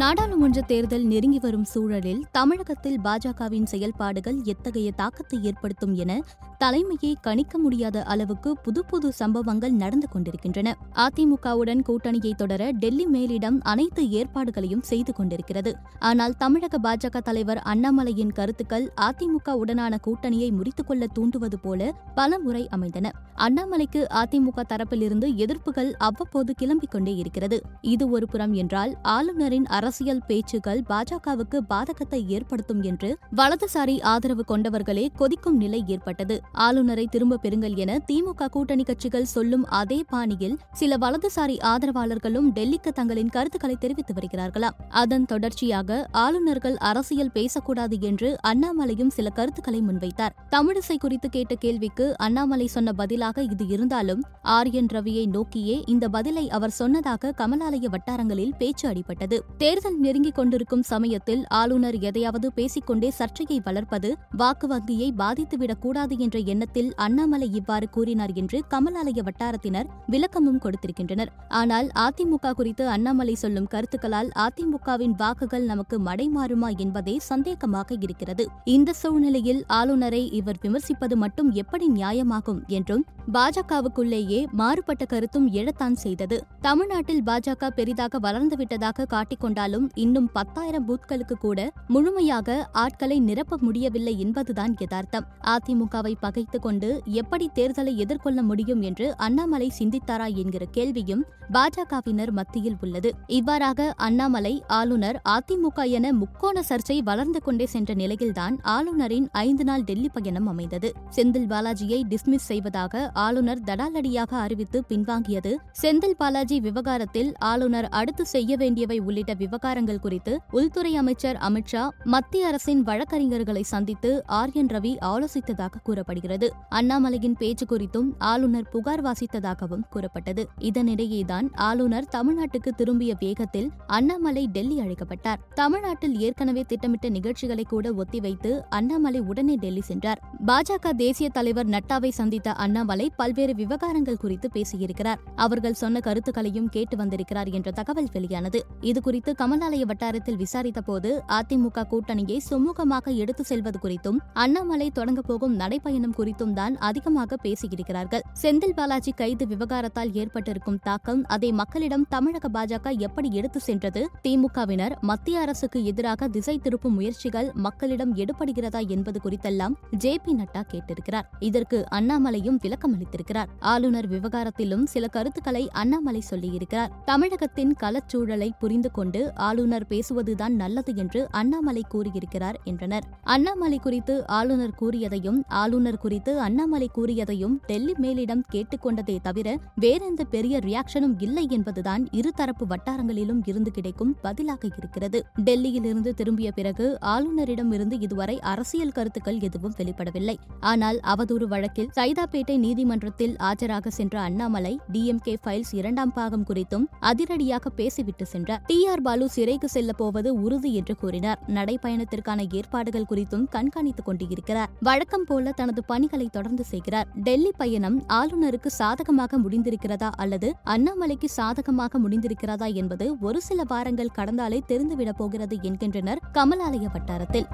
நாடாளுமன்ற தேர்தல் நெருங்கி வரும் சூழலில் தமிழகத்தில் பாஜகவின் செயல்பாடுகள் எத்தகைய தாக்கத்தை ஏற்படுத்தும் என தலைமையை கணிக்க முடியாத அளவுக்கு புது புது சம்பவங்கள் நடந்து கொண்டிருக்கின்றன. அதிமுகவுடன் கூட்டணியை தொடர டெல்லி மேலிடம் அனைத்து ஏற்பாடுகளையும் செய்து கொண்டிருக்கிறது. ஆனால் தமிழக பாஜக தலைவர் அண்ணாமலையின் கருத்துக்கள் அதிமுக உடனான கூட்டணியை முறித்துக்கொள்ள தூண்டுவது போல பல முறை அமைந்தன. அண்ணாமலைக்கு அதிமுக தரப்பிலிருந்து எதிர்ப்புகள் அவ்வப்போது கிளம்பிக் கொண்டே இருக்கிறது. இது ஒரு புறம் என்றால் ஆளுநரின் அரசியல் பேச்சுகள் பாஜகவுக்கு பாதகத்தை ஏற்படுத்தும் என்று வலதுசாரி ஆதரவு கொண்டவர்களே கொதிக்கும் நிலை ஏற்பட்டது. ஆளுநரை திரும்ப பெறுங்கள் என திமுக கூட்டணி கட்சிகள் சொல்லும் அதே பாணியில் சில வலதுசாரி ஆதரவாளர்களும் டெல்லிக்கு தங்களின் கருத்துக்களை தெரிவித்து வருகிறார்களாம் அதன் தொடர்ச்சியாக ஆளுநர்கள் அரசியல் பேசக்கூடாது என்று அண்ணாமலையும் சில கருத்துக்களை முன்வைத்தார். தமிழிசை குறித்து கேட்ட கேள்விக்கு அண்ணாமலை சொன்ன பதிலாக இது இருந்தாலும் ஆர் என் ரவியை நோக்கியே இந்த பதிலை அவர் சொன்னதாக கமலாலய வட்டாரங்களில் பேச்சு அடிபட்டது. தேர்தல் நெருங்கிக் கொண்டிருக்கும் சமயத்தில் ஆளுநர் எதையாவது பேசிக்கொண்டே சர்ச்சையை வளர்ப்பது வாக்கு வங்கியை பாதித்துவிடக் கூடாது என்ற எண்ணத்தில் அண்ணாமலை இவ்வாறு கூறினார் என்று கமலாலய வட்டாரத்தினர் விளக்கமும் கொடுத்திருக்கின்றனர். ஆனால் அதிமுக குறித்து அண்ணாமலை சொல்லும் கருத்துக்களால் அதிமுகவின் வாக்குகள் நமக்கு மடைமாறுமா என்பதே சந்தேகமாக இருக்கிறது. இந்த சூழ்நிலையில் ஆளுநரை இவர் விமர்சிப்பது மட்டும் எப்படி நியாயமாகும் என்றும் பாஜகவுக்குள்ளேயே மாறுபட்ட கருத்தும் எழத்தான் செய்தது. தமிழ்நாட்டில் பாஜக பெரிதாக வளர்ந்துவிட்டதாக கொண்டாலும் இன்னும் பத்தாயிரம் பூத்களுக்கு கூட முழுமையாக ஆட்களை நிரப்ப முடியவில்லை என்பதுதான் யதார்த்தம். அதிமுகவை பகைத்துக் கொண்டு எப்படி தேர்தலை எதிர்கொள்ள முடியும் என்று அண்ணாமலை சிந்தித்தாரா என்கிற கேள்வியும் பாஜகவினர் மத்தியில் உள்ளது. இவ்வாறாக அண்ணாமலை ஆளுநர் அதிமுக என முக்கோண சர்ச்சை வளர்ந்து கொண்டே சென்ற நிலையில்தான் ஆளுநரின் ஐந்து நாள் டெல்லி பயணம் அமைந்தது. செந்தில் பாலாஜியை டிஸ்மிஸ் செய்வதாக ஆளுநர் தடாலடியாக அறிவித்து பின்வாங்கியது. செந்தில் பாலாஜி விவகாரத்தில் ஆளுநர் அடுத்து செய்ய வேண்டியவை உள்ளிட்ட விவகாரங்கள் குறித்து உள்துறை அமைச்சர் அமித்ஷா மத்திய அரசின் வழக்கறிஞர்களை சந்தித்து ஆர் என் ரவி ஆலோசித்ததாக கூறப்படுகிறது. அண்ணாமலையின் பேச்சு குறித்தும் ஆளுநர் புகார் வாசித்ததாகவும் கூறப்பட்டது. இதனிடையேதான் ஆளுநர் தமிழ்நாட்டுக்கு திரும்பிய வேகத்தில் அண்ணாமலை டெல்லி அழைக்கப்பட்டார். தமிழ்நாட்டில் ஏற்கனவே திட்டமிட்ட நிகழ்ச்சிகளை கூட ஒத்திவைத்து அண்ணாமலை உடனே டெல்லி சென்றார். பாஜக தேசிய தலைவர் நட்டாவை சந்தித்த அண்ணாமலை பல்வேறு விவகாரங்கள் குறித்து பேசியிருக்கிறார். அவர்கள் சொன்ன கருத்துக்களையும் கேட்டு வந்திருக்கிறார் என்ற தகவல் வெளியானது. இதுகுறித்து கமலாலய வட்டாரத்தில் விசாரித்த போது அதிமுக கூட்டணியை சுமூகமாக எடுத்து செல்வது குறித்தும் அண்ணாமலை தொடங்கப் போகும் நடைப்பயணம் குறித்தும் தான் அதிகமாக பேசியிருக்கிறார்கள். செந்தில் பாலாஜி கைது விவகாரத்தால் ஏற்பட்டிருக்கும் தாக்கம் அதை மக்களிடம் தமிழக பாஜக எப்படி எடுத்து சென்றது திமுகவினர் மத்திய அரசுக்கு எதிராக திசை திருப்பும் முயற்சிகள் மக்களிடம் எடுபடுகிறதா என்பது குறித்தெல்லாம் ஜே பி நட்டா கேட்டிருக்கிறார். இதற்கு அண்ணாமலையும் விளக்கம் அளித்திருக்கிறார் ஆளுநர் விவகாரத்திலும் சில கருத்துக்களை அண்ணாமலை சொல்லியிருக்கிறார். தமிழகத்தின் களச்சூழலை புரிந்து கொண்டு கொண்டு ஆளுநர் பேசுவதுதான் நல்லது என்று அண்ணாமலை கூறியிருக்கிறார் என்றனர். அண்ணாமலை குறித்து ஆளுநர் கூறியதையும் ஆளுநர் குறித்து அண்ணாமலை கூறியதையும் டெல்லி மேலிடம் கேட்டுக்கொண்டதே தவிர வேறெந்த பெரிய ரியாக்ஷனும் இல்லை என்பதுதான் இருதரப்பு வட்டாரங்களிலும் இருந்து கிடைக்கும் பதிலாக இருக்கிறது. டெல்லியிலிருந்து திரும்பிய பிறகு ஆளுநரிடம் இருந்து இதுவரை அரசியல் கருத்துக்கள் எதுவும் வெளிப்படவில்லை. ஆனால் அவதூறு வழக்கில் சைதாப்பேட்டை நீதிமன்றத்தில் ஆஜராக சென்ற அண்ணாமலை டிஎம்கே ஃபைல்ஸ் இரண்டாம் பாகம் குறித்தும் அதிரடியாக பேசிவிட்டு சென்றார். டி ஆர் பாலு சிறைக்கு செல்ல போவது உறுதி என்று கூறினார். நடைப்பயணத்திற்கான ஏற்பாடுகள் குறித்தும் கண்காணித்துக் கொண்டிருக்கிறார். வழக்கம் போல தனது பணிகளை தொடர்ந்து செய்கிறார். டெல்லி பயணம் ஆளுநருக்கு சாதகமாக முடிந்திருக்கிறதா அல்லது அண்ணாமலைக்கு சாதகமாக முடிந்திருக்கிறதா என்பது ஒரு சில வாரங்கள் கடந்தாலே தெரிந்துவிடப் போகிறது என்கின்றனர் கமலாலய வட்டாரத்தில்.